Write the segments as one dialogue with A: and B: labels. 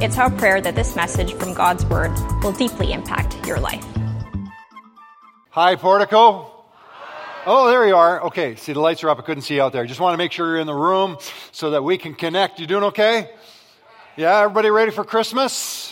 A: It's our prayer that this message from God's Word will deeply impact your life.
B: Hi, Portico. Oh, there you are. Okay, see, the lights are up. I couldn't see out there. Just want to make sure you're in the room so that we can connect. You doing okay? Yeah, everybody ready for Christmas?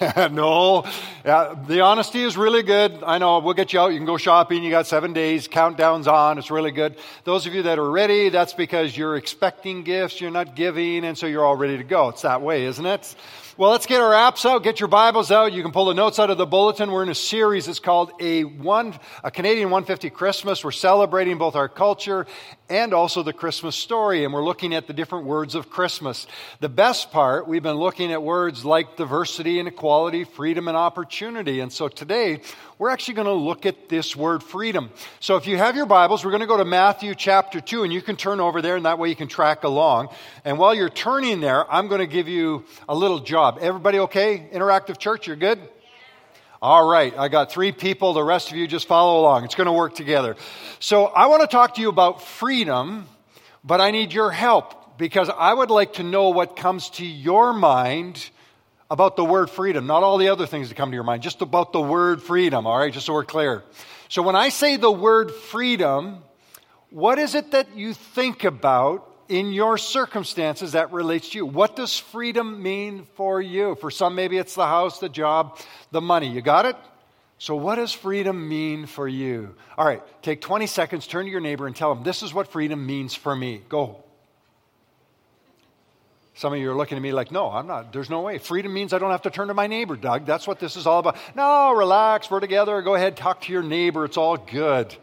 B: Yeah, no. Yeah, the honesty is really good. I know we'll get you out. You can go shopping. You got seven days. Countdown's on. It's really good. Those of you that are ready, that's because you're expecting gifts. You're not giving, and so you're all ready to go. It's that way, isn't it? Well, let's get our apps out. Get your Bibles out. You can pull the notes out of the bulletin. We're in a series. It's called a one, a Canadian 150 Christmas. We're celebrating both our culture and also the Christmas story, and we're looking at the different words of Christmas. The best part, we've been looking at words like diversity and equality, freedom and opportunity. And so today, we're actually going to look at this word freedom. So if you have your Bibles, we're going to go to Matthew chapter 2, and you can turn over there, and that way you can track along. And while you're turning there, I'm going to give you a little job. Everybody okay? Interactive church, you're good? All right, I got three people. The rest of you just follow along. It's going to work together. So I want to talk to you about freedom, but I need your help because I would like to know what comes to your mind about the word freedom, not all the other things that come to your mind, just about the word freedom, all right, just so we're clear. So when I say the word freedom, what is it that you think about in your circumstances that relates to you. What does freedom mean for you? For some, maybe it's the house, the job, the money. You got it? So, what does freedom mean for you? All right, take 20 seconds, turn to your neighbor, and tell them, This is what freedom means for me. Go. Some of you are looking at me like, No, I'm not. There's no way. Freedom means I don't have to turn to my neighbor, Doug. That's what this is all about. No, relax. We're together. Go ahead, talk to your neighbor. It's all good.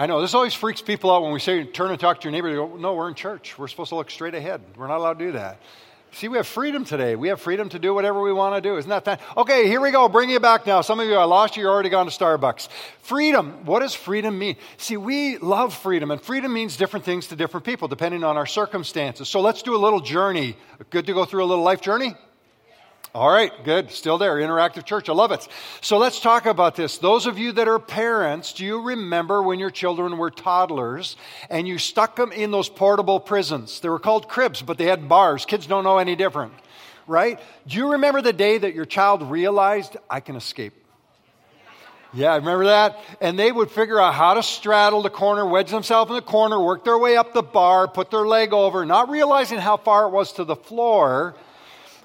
B: I know this always freaks people out when we say turn and talk to your neighbor. They go, no, we're in church. We're supposed to look straight ahead. We're not allowed to do that. See, we have freedom today. We have freedom to do whatever we want to do. Isn't that fun? Okay, here we go. Bring you back now. Some of you, I lost you. You're already gone to Starbucks. Freedom. What does freedom mean? See, we love freedom, and freedom means different things to different people depending on our circumstances. So let's do a little journey. Good to go through a little life journey? All right, good. Still there. Interactive church. I love it. So let's talk about this. Those of you that are parents, do you remember when your children were toddlers and you stuck them in those portable prisons? They were called cribs, but they had bars. Kids don't know any different, right? Do you remember the day that your child realized, I can escape? Yeah, I remember that. And they would figure out how to straddle the corner, wedge themselves in the corner, work their way up the bar, put their leg over, not realizing how far it was to the floor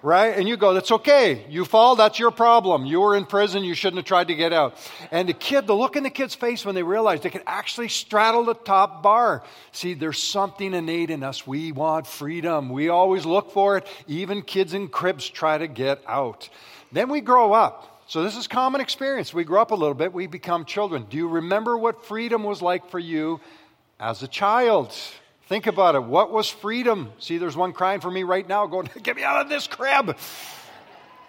B: right? And you go, that's okay. You fall, that's your problem. You were in prison, you shouldn't have tried to get out. And the kid, the look in the kid's face when they realize they could actually straddle the top bar. See, there's something innate in us. We want freedom. We always look for it. Even kids in cribs try to get out. Then we grow up. So this is common experience. We grow up a little bit, we become children. Do you remember what freedom was like for you as a child? Think about it. What was freedom? See, there's one crying for me right now, going, Get me out of this crib.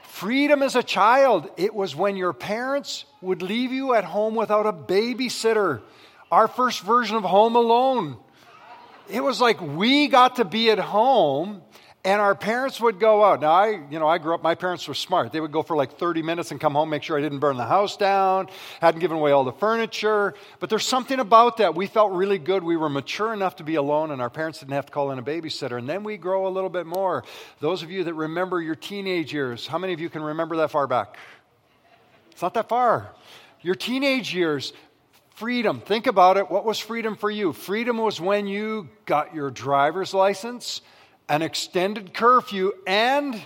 B: Freedom as a child, it was when your parents would leave you at home without a babysitter. Our first version of Home Alone. It was like we got to be at home and our parents would go out. Now, I, you know, I grew up, my parents were smart. They would go for like 30 minutes and come home, make sure I didn't burn the house down, hadn't given away all the furniture. But there's something about that. We felt really good. We were mature enough to be alone, and our parents didn't have to call in a babysitter. And then we grow a little bit more. Those of you that remember your teenage years, how many of you can remember that far back? It's not that far. Your teenage years, freedom. Think about it. What was freedom for you? Freedom was when you got your driver's license an extended curfew, and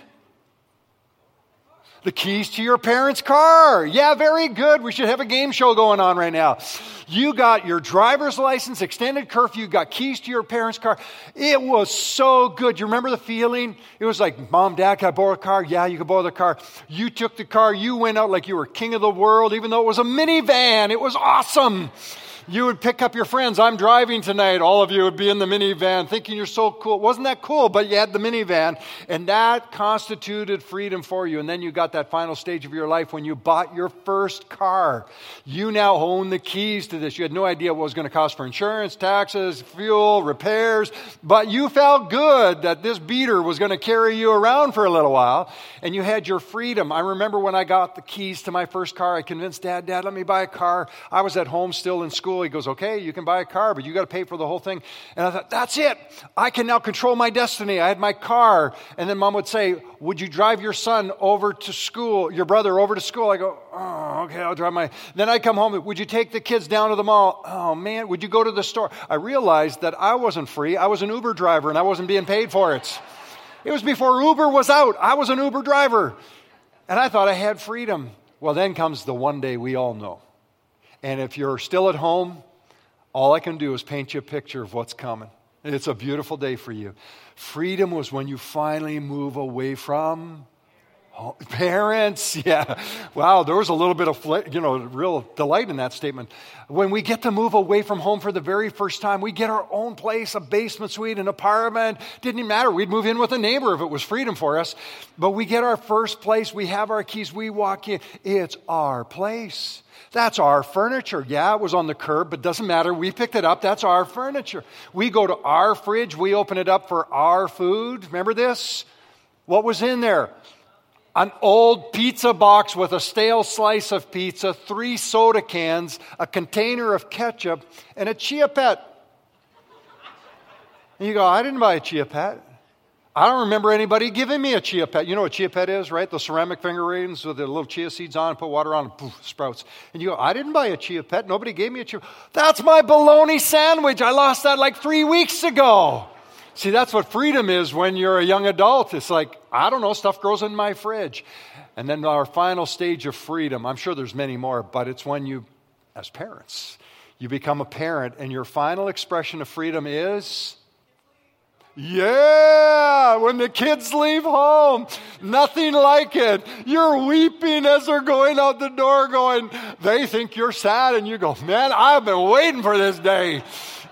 B: the keys to your parents' car. Yeah, very good. We should have a game show going on right now. You got your driver's license, extended curfew, got keys to your parents' car. It was so good. You remember the feeling? It was like, Mom, Dad, can I borrow a car? Yeah, you can borrow the car. You took the car. You went out like you were king of the world, even though it was a minivan. It was awesome. You would pick up your friends. I'm driving tonight. All of you would be in the minivan thinking you're so cool. Wasn't that cool? But you had the minivan, and that constituted freedom for you. And then you got that final stage of your life when you bought your first car. You now own the keys to this. You had no idea what was going to cost for insurance, taxes, fuel, repairs, but you felt good that this beater was going to carry you around for a little while, and you had your freedom. I remember when I got the keys to my first car, I convinced Dad, Dad, let me buy a car. I was at home still in school. He goes, Okay, you can buy a car, but you got to pay for the whole thing. And I thought, That's it. I can now control my destiny. I had my car. And then mom would say, Would you drive your son over to school, your brother over to school? I go, Oh, okay, I'll drive my. Then I come home, Would you take the kids down to the mall? Oh, man, would you go to the store? I realized that I wasn't free. I was an Uber driver and I wasn't being paid for it. It was before Uber was out. I was an Uber driver. And I thought I had freedom. Well, then comes the one day we all know. And if you're still at home, all I can do is paint you a picture of what's coming. It's a beautiful day for you. Freedom was when you finally move away from Parents, yeah. Wow, there was a little bit of, you know, real delight in that statement. When we get to move away from home for the very first time, we get our own place, a basement suite, an apartment. Didn't even matter. We'd move in with a neighbor if it was freedom for us. But we get our first place. We have our keys. We walk in. It's our place. That's our furniture. Yeah, it was on the curb, but doesn't matter. We picked it up. That's our furniture. We go to our fridge. We open it up for our food. Remember this? What was in there? an old pizza box with a stale slice of pizza, three soda cans, a container of ketchup, and a Chia Pet. And you go, I didn't buy a Chia Pet. I don't remember anybody giving me a Chia Pet. You know what Chia Pet is, right? The ceramic finger rings with the little chia seeds on, put water on, and poof, sprouts. And you go, I didn't buy a Chia Pet. Nobody gave me a Chia That's my bologna sandwich. I lost that like three weeks ago. See, that's what freedom is when you're a young adult. It's like, I don't know, stuff grows in my fridge. And then our final stage of freedom, I'm sure there's many more, but it's when you, as parents, you become a parent and your final expression of freedom is. Yeah, when the kids leave home, nothing like it. You're weeping as they're going out the door, going, they think you're sad, and you go, man, I've been waiting for this day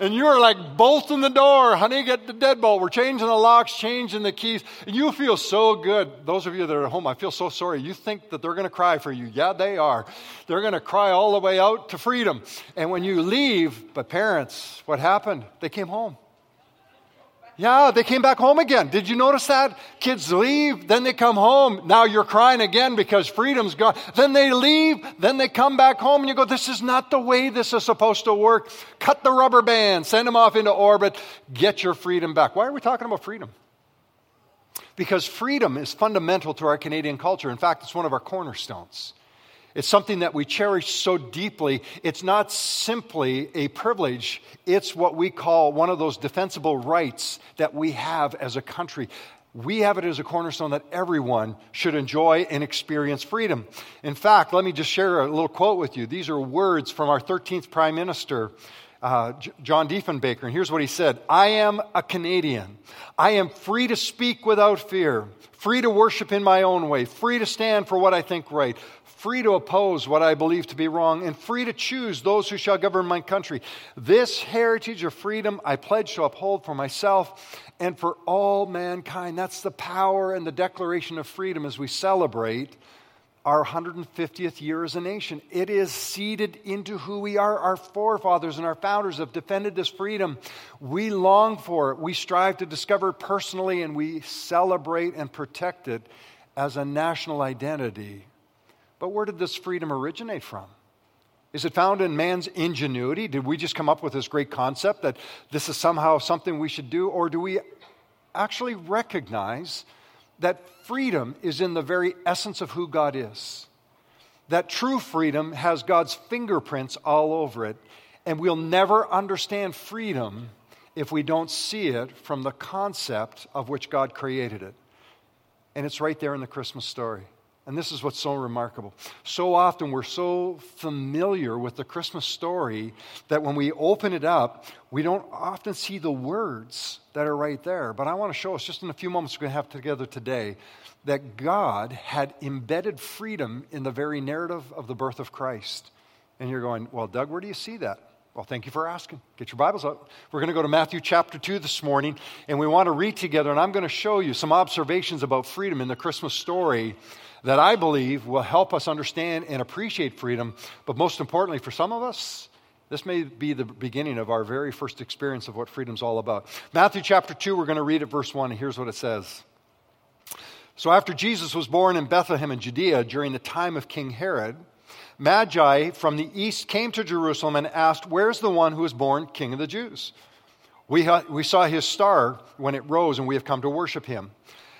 B: and you are like bolting the door, honey, get the deadbolt. We're changing the locks, changing the keys. And you feel so good. Those of you that are at home, I feel so sorry. You think that they're going to cry for you. Yeah, they are. They're going to cry all the way out to freedom. And when you leave, but parents, what happened? They came home. Yeah, they came back home again. Did you notice that? Kids leave, then they come home. Now you're crying again because freedom's gone. Then they leave, then they come back home, and you go, This is not the way this is supposed to work. Cut the rubber band, send them off into orbit, get your freedom back. Why are we talking about freedom? Because freedom is fundamental to our Canadian culture. In fact, it's one of our cornerstones. It's something that we cherish so deeply. It's not simply a privilege, it's what we call one of those defensible rights that we have as a country. We have it as a cornerstone that everyone should enjoy and experience freedom. In fact, let me just share a little quote with you. These are words from our 13th Prime Minister, uh, John Diefenbaker. And here's what he said I am a Canadian. I am free to speak without fear, free to worship in my own way, free to stand for what I think right, free to oppose what I believe to be wrong, and free to choose those who shall govern my country. This heritage of freedom I pledge to uphold for myself and for all mankind. That's the power and the declaration of freedom as we celebrate our 150th year as a nation. It is seeded into who we are. Our forefathers and our founders have defended this freedom. We long for it. We strive to discover personally, and we celebrate and protect it as a national identity but where did this freedom originate from? Is it found in man's ingenuity? Did we just come up with this great concept that this is somehow something we should do? Or do we actually recognize that freedom is in the very essence of who God is? That true freedom has God's fingerprints all over it, and we'll never understand freedom if we don't see it from the concept of which God created it. And it's right there in the Christmas story. And this is what's so remarkable. So often we're so familiar with the Christmas story that when we open it up, we don't often see the words that are right there. But I want to show us just in a few moments we're going to have together today that God had embedded freedom in the very narrative of the birth of Christ. And you're going, well, Doug, where do you see that? Well, thank you for asking. Get your Bibles out. We're going to go to Matthew chapter 2 this morning, and we want to read together, and I'm going to show you some observations about freedom in the Christmas story that I believe will help us understand and appreciate freedom. But most importantly, for some of us, this may be the beginning of our very first experience of what freedom's all about. Matthew chapter 2, we're going to read at verse 1, and here's what it says. So after Jesus was born in Bethlehem in Judea during the time of King Herod, Magi from the east came to Jerusalem and asked, Where's the one who was born King of the Jews? We, ha- we saw his star when it rose, and we have come to worship him.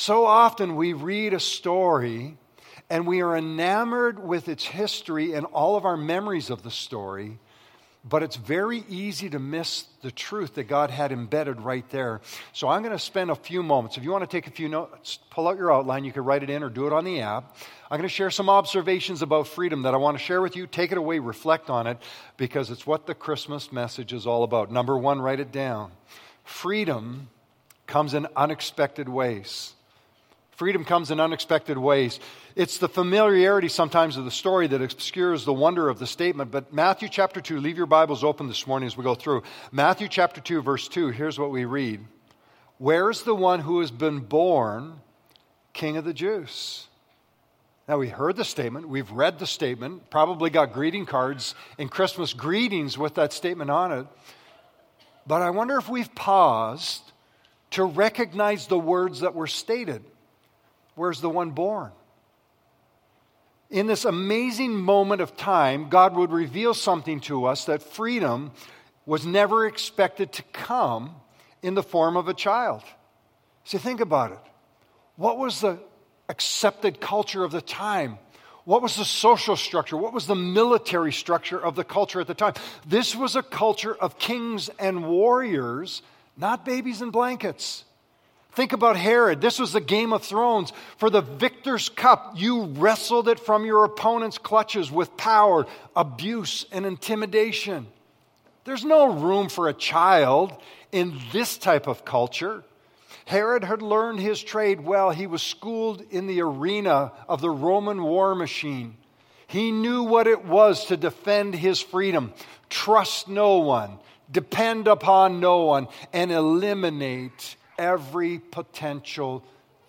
B: So often we read a story and we are enamored with its history and all of our memories of the story, but it's very easy to miss the truth that God had embedded right there. So I'm going to spend a few moments. If you want to take a few notes, pull out your outline. You can write it in or do it on the app. I'm going to share some observations about freedom that I want to share with you. Take it away, reflect on it, because it's what the Christmas message is all about. Number one, write it down. Freedom comes in unexpected ways. Freedom comes in unexpected ways. It's the familiarity sometimes of the story that obscures the wonder of the statement. But Matthew chapter 2, leave your Bibles open this morning as we go through. Matthew chapter 2, verse 2, here's what we read Where's the one who has been born King of the Jews? Now, we heard the statement, we've read the statement, probably got greeting cards and Christmas greetings with that statement on it. But I wonder if we've paused to recognize the words that were stated. Where's the one born? In this amazing moment of time, God would reveal something to us that freedom was never expected to come in the form of a child. See, think about it. What was the accepted culture of the time? What was the social structure? What was the military structure of the culture at the time? This was a culture of kings and warriors, not babies in blankets. Think about Herod. This was the Game of Thrones. For the victor's cup, you wrestled it from your opponent's clutches with power, abuse, and intimidation. There's no room for a child in this type of culture. Herod had learned his trade well. He was schooled in the arena of the Roman war machine. He knew what it was to defend his freedom, trust no one, depend upon no one, and eliminate every potential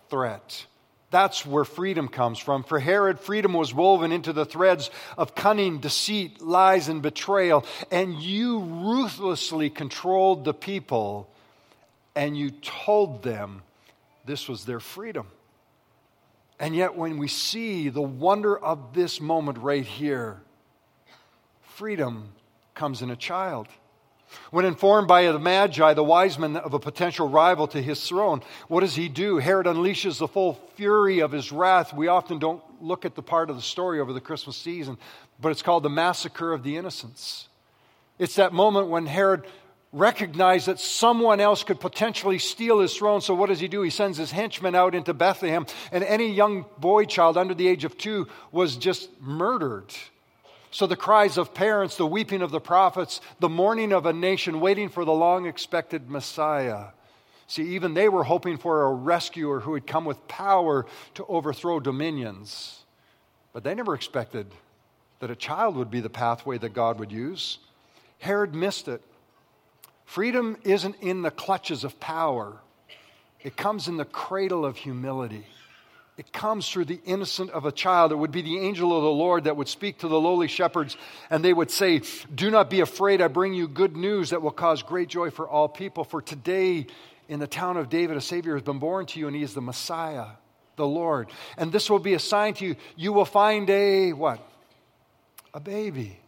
B: threat. That's where freedom comes from. For Herod, freedom was woven into the threads of cunning, deceit, lies, and betrayal. And you ruthlessly controlled the people and you told them this was their freedom. And yet, when we see the wonder of this moment right here, freedom comes in a child. When informed by the Magi, the wise men, of a potential rival to his throne, what does he do? Herod unleashes the full fury of his wrath. We often don't look at the part of the story over the Christmas season, but it's called the massacre of the innocents. It's that moment when Herod recognized that someone else could potentially steal his throne. So, what does he do? He sends his henchmen out into Bethlehem, and any young boy child under the age of two was just murdered. So the cries of parents, the weeping of the prophets, the mourning of a nation waiting for the long expected Messiah. See, even they were hoping for a rescuer who would come with power to overthrow dominions. But they never expected that a child would be the pathway that God would use. Herod missed it. Freedom isn't in the clutches of power, it comes in the cradle of humility. It comes through the innocent of a child. It would be the angel of the Lord that would speak to the lowly shepherds, and they would say, Do not be afraid. I bring you good news that will cause great joy for all people. For today, in the town of David, a Savior has been born to you, and he is the Messiah, the Lord. And this will be a sign to you. You will find a what? A baby.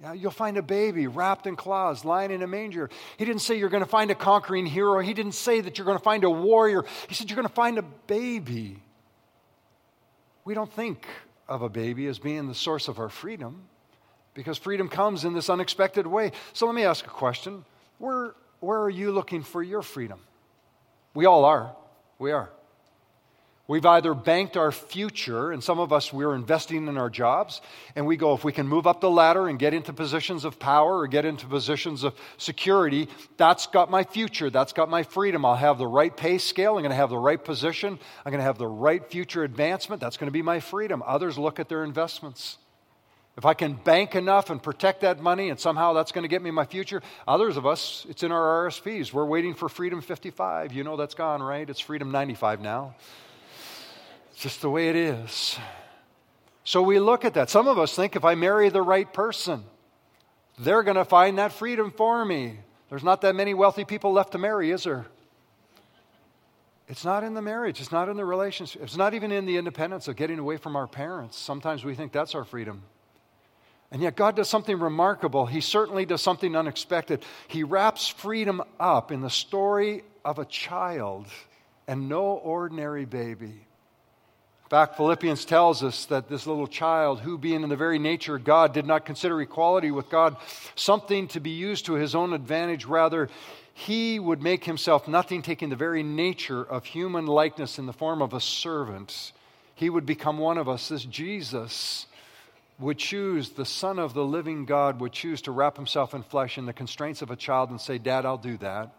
B: Yeah, you'll find a baby wrapped in cloths, lying in a manger. He didn't say you're going to find a conquering hero. He didn't say that you're going to find a warrior. He said you're going to find a baby we don't think of a baby as being the source of our freedom because freedom comes in this unexpected way. So let me ask a question Where, where are you looking for your freedom? We all are. We are. We've either banked our future, and some of us, we're investing in our jobs, and we go, if we can move up the ladder and get into positions of power or get into positions of security, that's got my future, that's got my freedom. I'll have the right pay scale, I'm going to have the right position, I'm going to have the right future advancement, that's going to be my freedom. Others look at their investments. If I can bank enough and protect that money and somehow that's going to get me my future, others of us, it's in our RSPs. We're waiting for Freedom 55. You know that's gone, right? It's Freedom 95 now. It's just the way it is. So we look at that. Some of us think if I marry the right person, they're going to find that freedom for me. There's not that many wealthy people left to marry, is there? It's not in the marriage. It's not in the relationship. It's not even in the independence of getting away from our parents. Sometimes we think that's our freedom. And yet, God does something remarkable. He certainly does something unexpected. He wraps freedom up in the story of a child and no ordinary baby. In fact, Philippians tells us that this little child, who being in the very nature of God, did not consider equality with God something to be used to his own advantage. Rather, he would make himself nothing, taking the very nature of human likeness in the form of a servant. He would become one of us. This Jesus would choose, the Son of the living God would choose to wrap himself in flesh in the constraints of a child and say, Dad, I'll do that.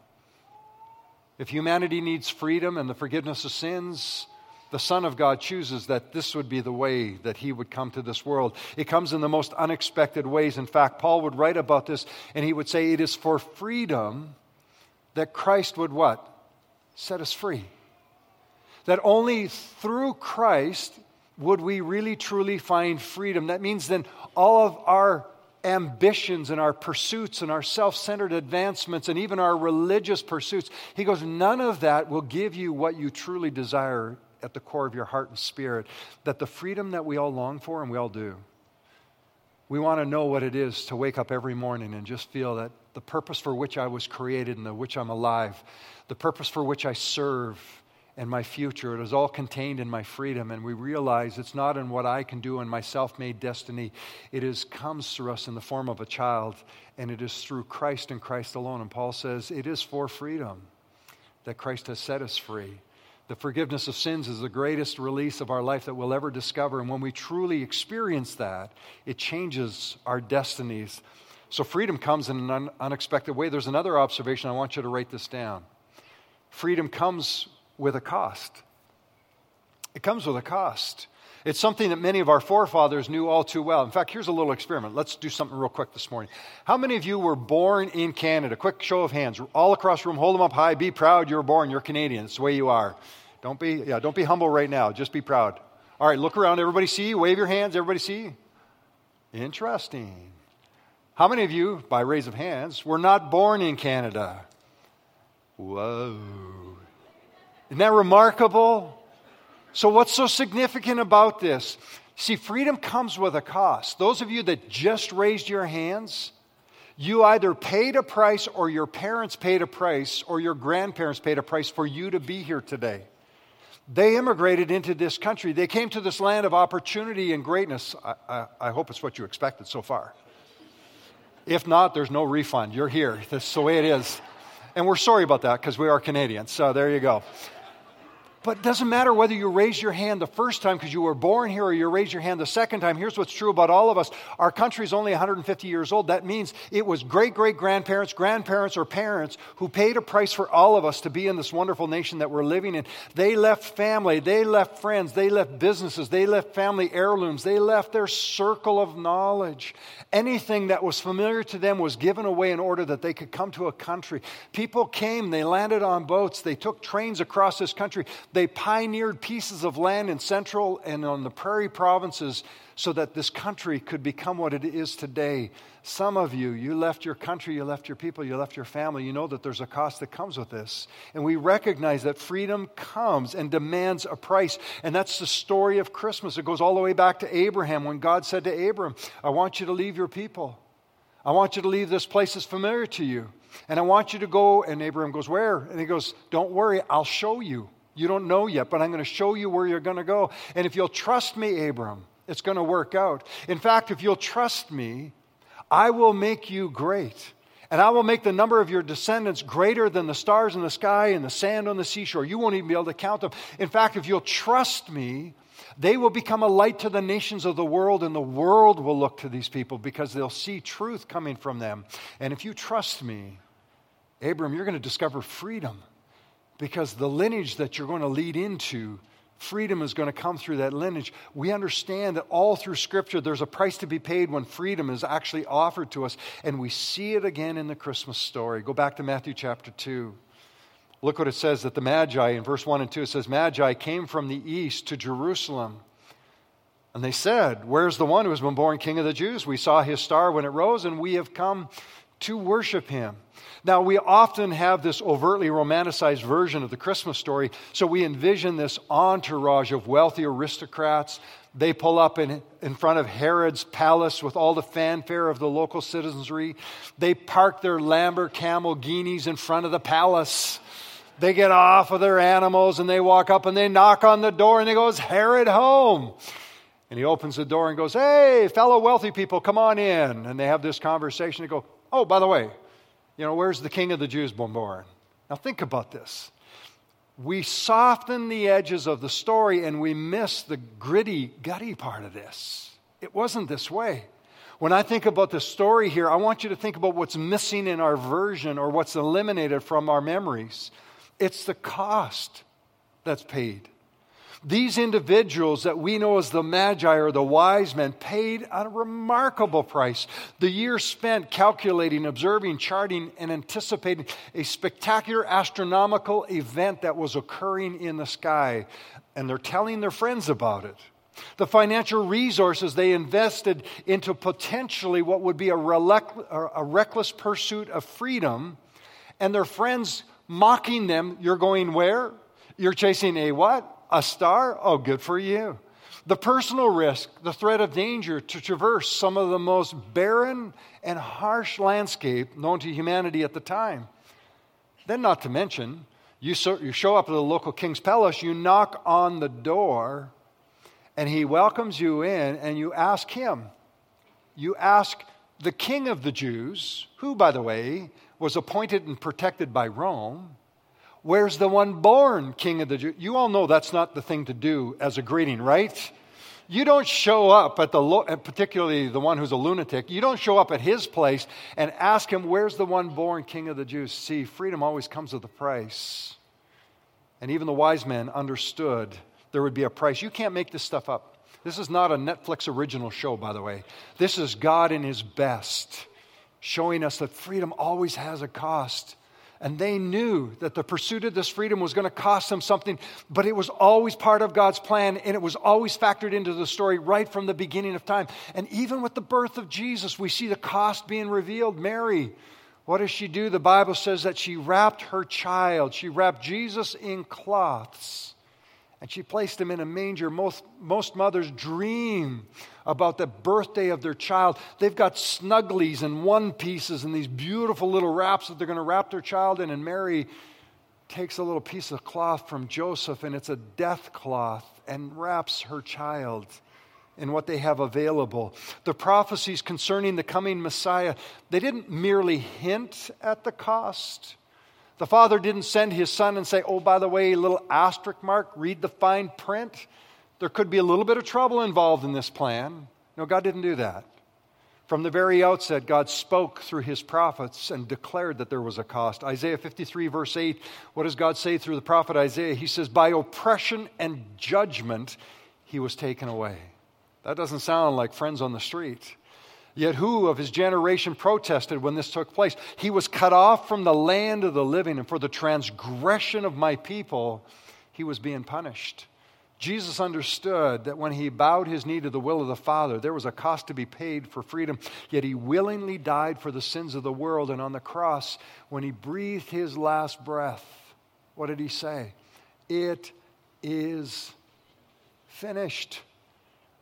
B: If humanity needs freedom and the forgiveness of sins, the Son of God chooses that this would be the way that he would come to this world. It comes in the most unexpected ways. In fact, Paul would write about this and he would say, It is for freedom that Christ would what? Set us free. That only through Christ would we really truly find freedom. That means then all of our ambitions and our pursuits and our self centered advancements and even our religious pursuits, he goes, none of that will give you what you truly desire at the core of your heart and spirit, that the freedom that we all long for, and we all do, we want to know what it is to wake up every morning and just feel that the purpose for which I was created and the which I'm alive, the purpose for which I serve, and my future. It is all contained in my freedom. And we realize it's not in what I can do in my self made destiny. It is, comes through us in the form of a child, and it is through Christ and Christ alone. And Paul says it is for freedom that Christ has set us free. The forgiveness of sins is the greatest release of our life that we'll ever discover. And when we truly experience that, it changes our destinies. So freedom comes in an un- unexpected way. There's another observation. I want you to write this down. Freedom comes with a cost. It comes with a cost. It's something that many of our forefathers knew all too well. In fact, here's a little experiment. Let's do something real quick this morning. How many of you were born in Canada? Quick show of hands. All across the room, hold them up high. Be proud you're born. You're Canadian. It's the way you are. Don't be, yeah, don't be humble right now. Just be proud. All right, look around. Everybody see you. Wave your hands. Everybody see Interesting. How many of you, by raise of hands, were not born in Canada? Whoa. Isn't that remarkable? So, what's so significant about this? See, freedom comes with a cost. Those of you that just raised your hands, you either paid a price, or your parents paid a price, or your grandparents paid a price for you to be here today. They immigrated into this country. They came to this land of opportunity and greatness. I, I, I hope it's what you expected so far. If not, there's no refund. You're here. That's the way it is. And we're sorry about that because we are Canadians. So there you go. But it doesn't matter whether you raise your hand the first time because you were born here or you raise your hand the second time. Here's what's true about all of us our country is only 150 years old. That means it was great great grandparents, grandparents, or parents who paid a price for all of us to be in this wonderful nation that we're living in. They left family, they left friends, they left businesses, they left family heirlooms, they left their circle of knowledge. Anything that was familiar to them was given away in order that they could come to a country. People came, they landed on boats, they took trains across this country. They pioneered pieces of land in central and on the prairie provinces so that this country could become what it is today. Some of you, you left your country, you left your people, you left your family. You know that there's a cost that comes with this. And we recognize that freedom comes and demands a price. And that's the story of Christmas. It goes all the way back to Abraham when God said to Abram, I want you to leave your people. I want you to leave this place that's familiar to you. And I want you to go. And Abraham goes, Where? And he goes, Don't worry, I'll show you. You don't know yet, but I'm going to show you where you're going to go. And if you'll trust me, Abram, it's going to work out. In fact, if you'll trust me, I will make you great. And I will make the number of your descendants greater than the stars in the sky and the sand on the seashore. You won't even be able to count them. In fact, if you'll trust me, they will become a light to the nations of the world, and the world will look to these people because they'll see truth coming from them. And if you trust me, Abram, you're going to discover freedom because the lineage that you're going to lead into freedom is going to come through that lineage. We understand that all through Scripture, there's a price to be paid when freedom is actually offered to us. And we see it again in the Christmas story. Go back to Matthew chapter 2. Look what it says that the Magi, in verse 1 and 2, it says, Magi came from the east to Jerusalem. And they said, Where's the one who has been born King of the Jews? We saw his star when it rose, and we have come to worship him. Now, we often have this overtly romanticized version of the Christmas story, so we envision this entourage of wealthy aristocrats. They pull up in, in front of Herod's palace with all the fanfare of the local citizenry. They park their Lambert Lamborghinis in front of the palace. They get off of their animals and they walk up and they knock on the door and they go, Is Herod home? And he opens the door and goes, Hey, fellow wealthy people, come on in. And they have this conversation. They go, Oh, by the way, you know, where's the king of the Jews born? Now think about this. We soften the edges of the story and we miss the gritty, gutty part of this. It wasn't this way. When I think about the story here, I want you to think about what's missing in our version or what's eliminated from our memories. It's the cost that's paid. These individuals that we know as the Magi or the wise men paid a remarkable price. The years spent calculating, observing, charting, and anticipating a spectacular astronomical event that was occurring in the sky. And they're telling their friends about it. The financial resources they invested into potentially what would be a, a reckless pursuit of freedom, and their friends mocking them, You're going where? You're chasing a what? A star? Oh, good for you. The personal risk, the threat of danger to traverse some of the most barren and harsh landscape known to humanity at the time. Then, not to mention, you, show up at the local king's palace, you knock on the door, and he welcomes you in, and you ask him. You ask the king of the Jews, who, by the way, was appointed and protected by Rome, Where's the one born king of the Jews? You all know that's not the thing to do as a greeting, right? You don't show up at the, particularly the one who's a lunatic, you don't show up at his place and ask him, Where's the one born king of the Jews? See, freedom always comes with a price. And even the wise men understood there would be a price. You can't make this stuff up. This is not a Netflix original show, by the way. This is God in His best, showing us that freedom always has a cost. And they knew that the pursuit of this freedom was going to cost them something, but it was always part of God's plan and it was always factored into the story right from the beginning of time. And even with the birth of Jesus, we see the cost being revealed. Mary, what does she do? The Bible says that she wrapped her child, she wrapped Jesus in cloths and she placed him in a manger. Most, most mothers dream about the birthday of their child. They've got snugglies and one pieces and these beautiful little wraps that they're going to wrap their child in. And Mary takes a little piece of cloth from Joseph, and it's a death cloth, and wraps her child in what they have available. The prophecies concerning the coming Messiah, they didn't merely hint at the cost the Father didn't send his Son and say, oh, by the way, little asterisk mark, read the fine print. There could be a little bit of trouble involved in this plan. No, God didn't do that. From the very outset, God spoke through his prophets and declared that there was a cost. Isaiah 53, verse 8, what does God say through the prophet Isaiah? He says, By oppression and judgment, he was taken away. That doesn't sound like friends on the street. Yet who of his generation protested when this took place? He was cut off from the land of the living, and for the transgression of my people, he was being punished. Jesus understood that when he bowed his knee to the will of the Father, there was a cost to be paid for freedom, yet he willingly died for the sins of the world. And on the cross, when he breathed his last breath, what did he say? It is finished.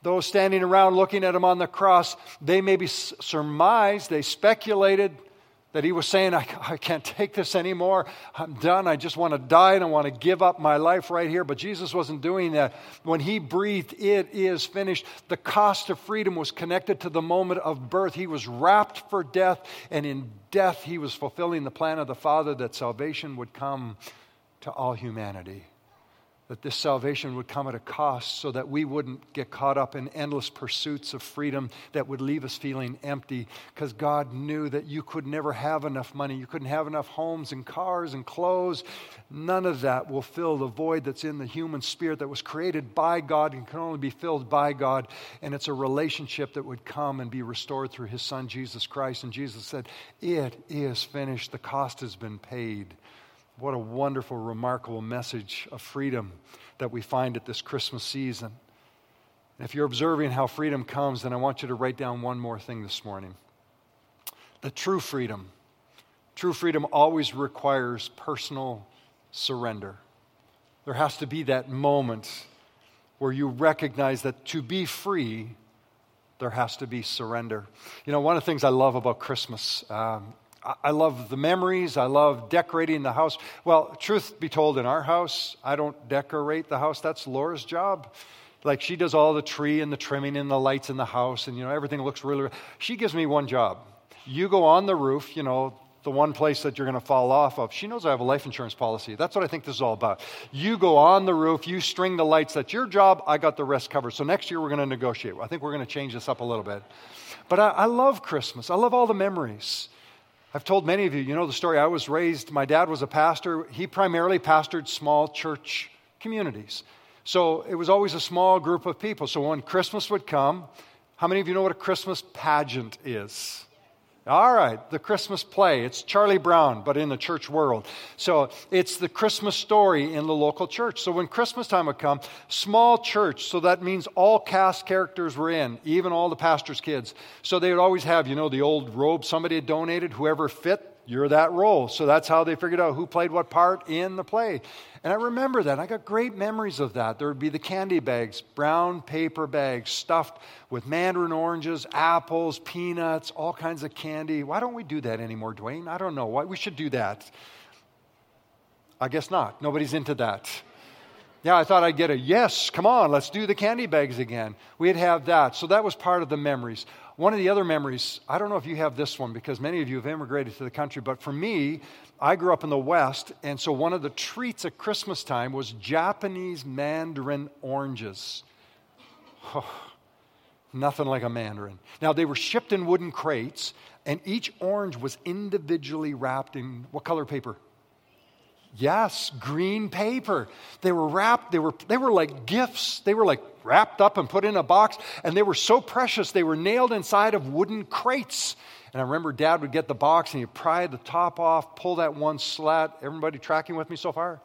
B: Those standing around looking at him on the cross, they maybe surmised, they speculated that he was saying, I, I, can't take this anymore. I'm done. I just want to die and I want to give up my life right here. But Jesus wasn't doing that. When he breathed, It is finished, the cost of freedom was connected to the moment of birth. He was wrapped for death, and in death, he was fulfilling the plan of the Father that salvation would come to all humanity that this salvation would come at a cost so that we wouldn't get caught up in endless pursuits of freedom that would leave us feeling empty because God knew that you could never have enough money. You couldn't have enough homes and cars and clothes. None of that will fill the void that's in the human spirit that was created by God and can only be filled by God. And it's a relationship that would come and be restored through his son, Jesus Christ. And Jesus said, It is finished. The cost has been paid. What a wonderful, remarkable message of freedom that we find at this Christmas season. If you're observing how freedom comes, then I want you to write down one more thing this morning. The true freedom. True freedom always requires personal surrender. There has to be that moment where you recognize that to be free, there has to be surrender. You know, one of the things I love about Christmas, um, I love the memories. I love decorating the house. Well, truth be told, in our house, I don't decorate the house. That's Laura's job. Like she does all the tree and the trimming and the lights in the house, and you know everything looks really. She gives me one job. You go on the roof. You know the one place that you're going to fall off of. She knows I have a life insurance policy. That's what I think this is all about. You go on the roof. You string the lights. That's your job. I got the rest covered. So next year we're going to negotiate. I think we're going to change this up a little bit. But I, I love Christmas. I love all the memories. I've told many of you, you know the story. I was raised, my dad was a pastor. He primarily pastored small church communities. So it was always a small group of people. So when Christmas would come, how many of you know what a Christmas pageant is? All right, the Christmas play. It's Charlie Brown, but in the church world. So it's the Christmas story in the local church. So when Christmas time would come, small church, so that means all cast characters were in, even all the pastor's kids. So they would always have, you know, the old robe somebody had donated, whoever fit you're that role. So that's how they figured out who played what part in the play. And I remember that. I got great memories of that. There would be the candy bags, brown paper bags stuffed with mandarin oranges, apples, peanuts, all kinds of candy. Why don't we do that anymore, Dwayne? I don't know. Why we should do that. I guess not. Nobody's into that. Yeah, I thought I'd get a yes, come on, let's do the candy bags again. We'd have that. So that was part of the memories. One of the other memories, I don't know if you have this one because many of you have immigrated to the country, but for me, I grew up in the West, and so one of the treats at Christmas time was Japanese mandarin oranges. Oh, nothing like a mandarin. Now, they were shipped in wooden crates, and each orange was individually wrapped in what color paper? Yes, green paper. They were wrapped, they were, they were like gifts. They were like wrapped up and put in a box, and they were so precious, they were nailed inside of wooden crates. And I remember dad would get the box and he'd pry the top off, pull that one slat. Everybody tracking with me so far?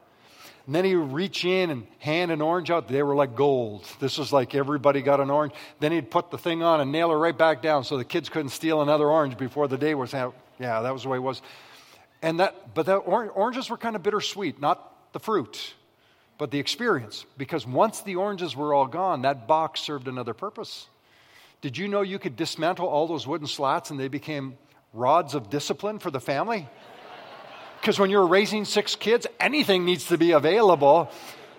B: And then he would reach in and hand an orange out. They were like gold. This was like everybody got an orange. Then he'd put the thing on and nail it right back down so the kids couldn't steal another orange before the day was out. Yeah, that was the way it was. And that, but the oranges were kind of bittersweet, not the fruit, but the experience. Because once the oranges were all gone, that box served another purpose. Did you know you could dismantle all those wooden slats and they became rods of discipline for the family? Because when you're raising six kids, anything needs to be available.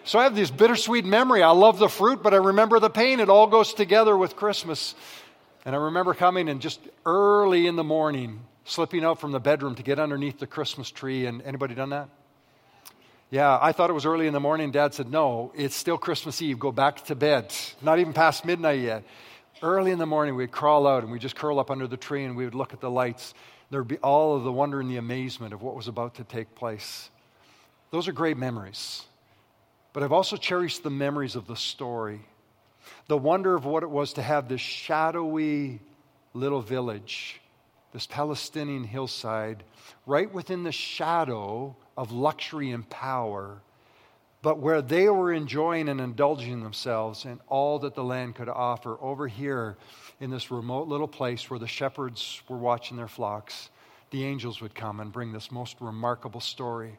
B: So I have this bittersweet memory. I love the fruit, but I remember the pain. It all goes together with Christmas. And I remember coming and just early in the morning, slipping out from the bedroom to get underneath the Christmas tree. And anybody done that? Yeah, I thought it was early in the morning. Dad said, No, it's still Christmas Eve. Go back to bed. Not even past midnight yet. Early in the morning, we'd crawl out and we'd just curl up under the tree and we would look at the lights. There would be all of the wonder and the amazement of what was about to take place. Those are great memories. But I've also cherished the memories of the story. The wonder of what it was to have this shadowy little village this Palestinian hillside, right within the shadow of luxury and power, but where they were enjoying and indulging themselves in all that the land could offer. Over here in this remote little place where the shepherds were watching their flocks, the angels would come and bring this most remarkable story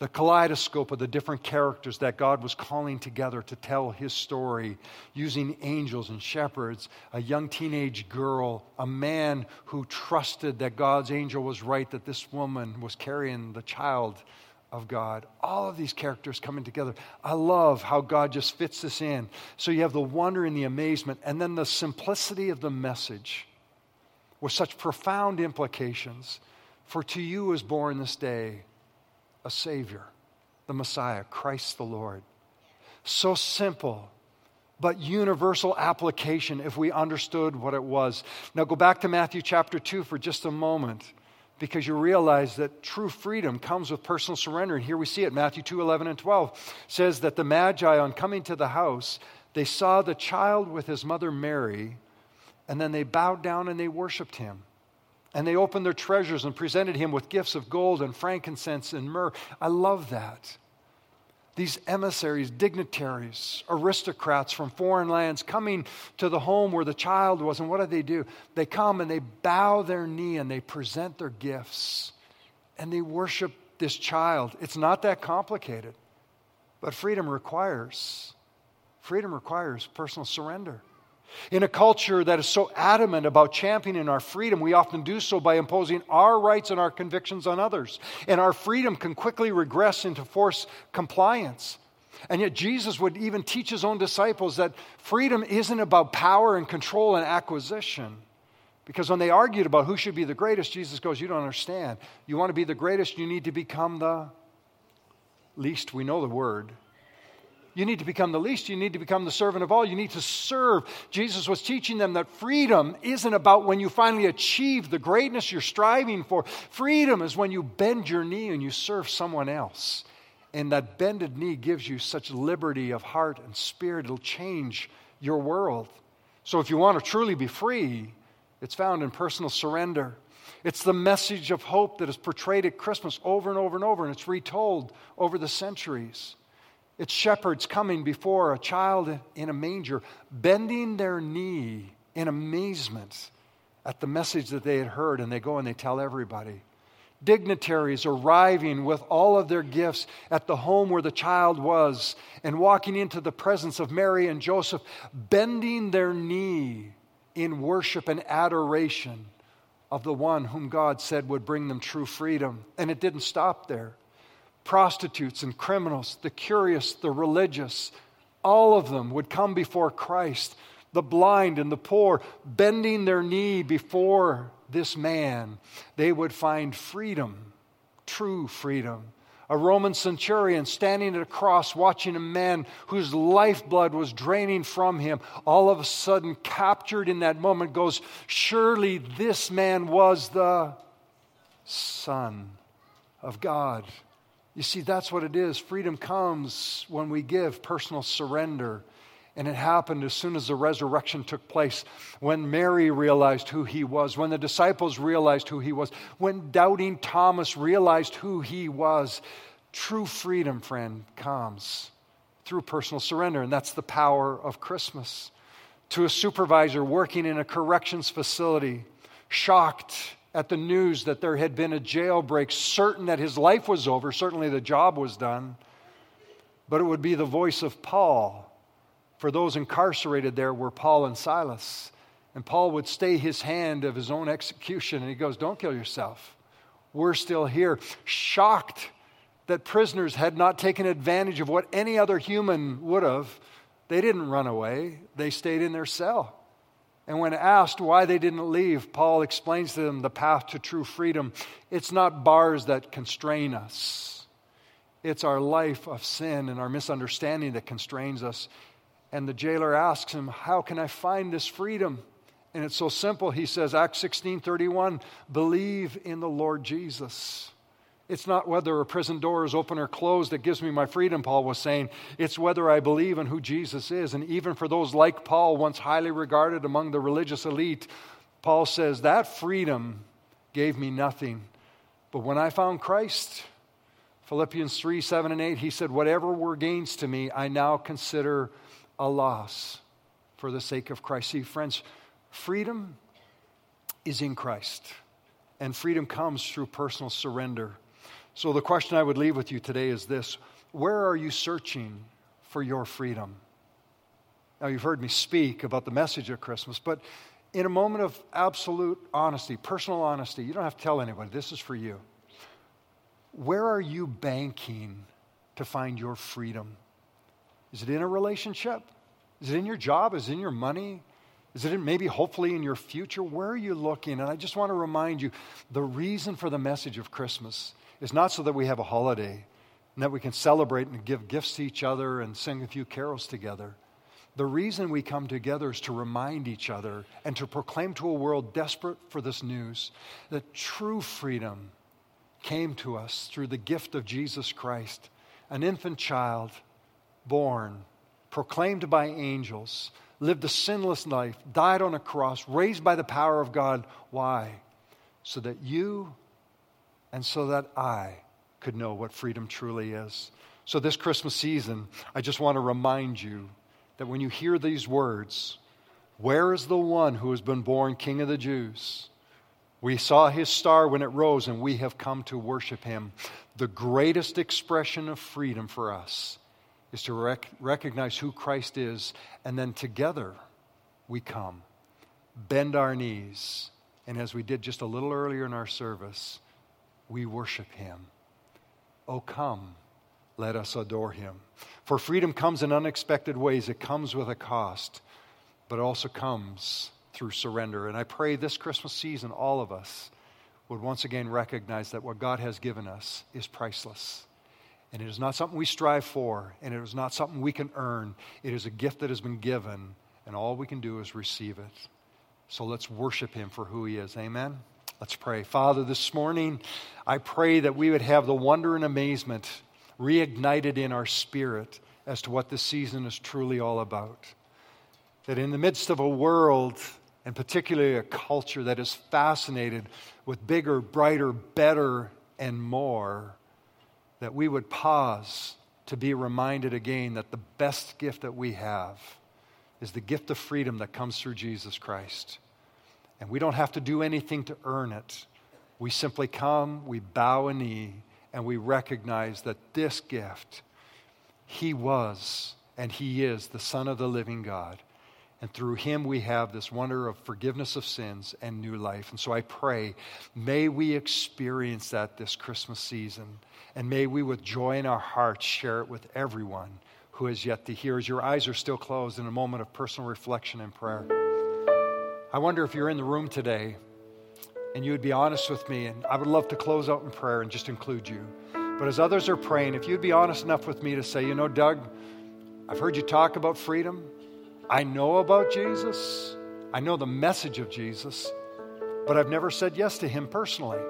B: the kaleidoscope of the different characters that God was calling together to tell his story, using angels and shepherds, a young teenage girl, a man who trusted that God's angel was right, that this woman was carrying the child of God. All of these characters coming together. I love how God just fits this in. So you have the wonder and the amazement, and then the simplicity of the message with such profound implications. For to you is born this day a Savior, the Messiah, Christ the Lord. So simple, but universal application if we understood what it was. Now go back to Matthew chapter 2 for just a moment because you realize that true freedom comes with personal surrender. And here we see it. Matthew 2 11 and 12 says that the Magi, on coming to the house, they saw the child with his mother Mary, and then they bowed down and they worshiped him. And they opened their treasures and presented him with gifts of gold and frankincense and myrrh. I love that. These emissaries, dignitaries, aristocrats from foreign lands coming to the home where the child was. And what do they do? They come and they bow their knee and they present their gifts and they worship this child. It's not that complicated, but freedom requires freedom requires personal surrender. In a culture that is so adamant about championing our freedom, we often do so by imposing our rights and our convictions on others. And our freedom can quickly regress into forced compliance. And yet, Jesus would even teach his own disciples that freedom isn't about power and control and acquisition. Because when they argued about who should be the greatest, Jesus goes, You don't understand. You want to be the greatest, you need to become the least. We know the word. You need to become the least. You need to become the servant of all. You need to serve. Jesus was teaching them that freedom isn't about when you finally achieve the greatness you're striving for. Freedom is when you bend your knee and you serve someone else. And that bended knee gives you such liberty of heart and spirit, it'll change your world. So if you want to truly be free, it's found in personal surrender. It's the message of hope that is portrayed at Christmas over and over and over, and it's retold over the centuries. It's shepherds coming before a child in a manger, bending their knee in amazement at the message that they had heard, and they go and they tell everybody. Dignitaries arriving with all of their gifts at the home where the child was and walking into the presence of Mary and Joseph, bending their knee in worship and adoration of the one whom God said would bring them true freedom. And it didn't stop there prostitutes and criminals, the curious, the religious, all of them would come before Christ, the blind and the poor, bending their knee before this man. They would find freedom, true freedom. A Roman centurion standing at a cross watching a man whose lifeblood was draining from him, all of a sudden captured in that moment, goes, Surely this man was the Son of God. You see, that's what it is. Freedom comes when we give personal surrender. And it happened as soon as the resurrection took place, when Mary realized who he was, when the disciples realized who he was, when doubting Thomas realized who he was. True freedom, friend, comes through personal surrender, and that's the power of Christmas. To a supervisor working in a corrections facility, shocked at the news that there had been a jailbreak, certain that his life was over, certainly the job was done, but it would be the voice of Paul. For those incarcerated there were Paul and Silas. And Paul would stay his hand of his own execution, and he goes, Don't kill yourself. We're still here. Shocked that prisoners had not taken advantage of what any other human would have. They didn't run away, they stayed in their cell. And when asked why they didn't leave, Paul explains to them the path to true freedom. It's not bars that constrain us, it's our life of sin and our misunderstanding that constrains us. And the jailer asks him, How can I find this freedom? And it's so simple. He says, Acts 16 31, believe in the Lord Jesus. It's not whether a prison door is open or closed that gives me my freedom, Paul was saying. It's whether I believe in who Jesus is. And even for those like Paul, once highly regarded among the religious elite, Paul says, That freedom gave me nothing. But when I found Christ, Philippians 3 7 and 8, he said, Whatever were gains to me, I now consider a loss for the sake of Christ. See, friends, freedom is in Christ, and freedom comes through personal surrender. So, the question I would leave with you today is this Where are you searching for your freedom? Now, you've heard me speak about the message of Christmas, but in a moment of absolute honesty, personal honesty, you don't have to tell anybody, this is for you. Where are you banking to find your freedom? Is it in a relationship? Is it in your job? Is it in your money? Is it in maybe hopefully in your future? Where are you looking? And I just want to remind you the reason for the message of Christmas is not so that we have a holiday and that we can celebrate and give gifts to each other and sing a few carols together. The reason we come together is to remind each other and to proclaim to a world desperate for this news that true freedom came to us through the gift of Jesus Christ, an infant child born, proclaimed by angels, lived a sinless life, died on a cross, raised by the power of God. Why? So that you and so that I could know what freedom truly is. So, this Christmas season, I just want to remind you that when you hear these words, where is the one who has been born King of the Jews? We saw his star when it rose, and we have come to worship him. The greatest expression of freedom for us is to rec- recognize who Christ is, and then together we come, bend our knees, and as we did just a little earlier in our service, we worship him. Oh, come, let us adore him. For freedom comes in unexpected ways, it comes with a cost, but it also comes through surrender. And I pray this Christmas season, all of us would once again recognize that what God has given us is priceless. And it is not something we strive for, and it is not something we can earn. It is a gift that has been given, and all we can do is receive it. So let's worship Him for who He is. Amen. Let's pray. Father, this morning, I pray that we would have the wonder and amazement reignited in our spirit as to what this season is truly all about. That in the midst of a world, and particularly a culture that is fascinated with bigger, brighter, better, and more, that we would pause to be reminded again that the best gift that we have is the gift of freedom that comes through Jesus Christ. And we don't have to do anything to earn it. We simply come, we bow a knee, and we recognize that this gift, He was and He is the Son of the living God. And through him, we have this wonder of forgiveness of sins and new life. And so I pray, may we experience that this Christmas season. And may we, with joy in our hearts, share it with everyone who has yet to hear. As your eyes are still closed in a moment of personal reflection and prayer. I wonder if you're in the room today and you would be honest with me, and I would love to close out in prayer and just include you. But as others are praying, if you'd be honest enough with me to say, you know, Doug, I've heard you talk about freedom. I know about Jesus. I know the message of Jesus, but I've never said yes to him personally.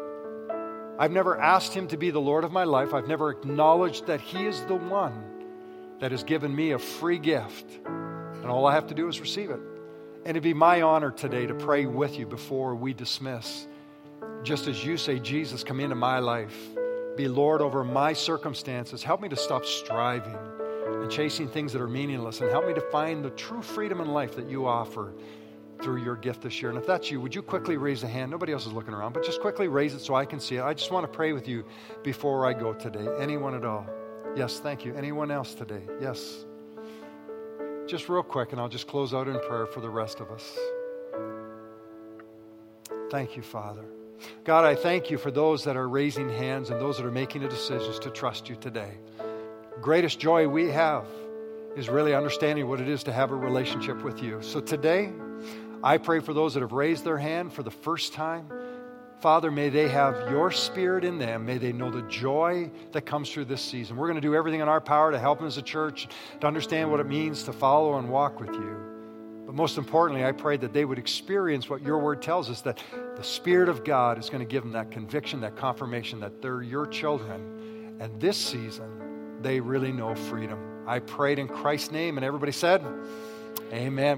B: I've never asked him to be the Lord of my life. I've never acknowledged that he is the one that has given me a free gift. And all I have to do is receive it. And it'd be my honor today to pray with you before we dismiss. Just as you say, Jesus, come into my life, be Lord over my circumstances. Help me to stop striving and chasing things that are meaningless, and help me to find the true freedom in life that you offer through your gift this year. And if that's you, would you quickly raise a hand? Nobody else is looking around, but just quickly raise it so I can see it. I just want to pray with you before I go today. Anyone at all? Yes, thank you. Anyone else today? Yes. Just real quick, and I'll just close out in prayer for the rest of us. Thank you, Father. God, I thank you for those that are raising hands and those that are making the decisions to trust you today. Greatest joy we have is really understanding what it is to have a relationship with you. So today, I pray for those that have raised their hand for the first time. Father, may they have your spirit in them. May they know the joy that comes through this season. We're going to do everything in our power to help them as a church to understand what it means to follow and walk with you. But most importantly, I pray that they would experience what your word tells us that the Spirit of God is going to give them that conviction, that confirmation that they're your children. And this season, they really know freedom. I prayed in Christ's name, and everybody said, Amen.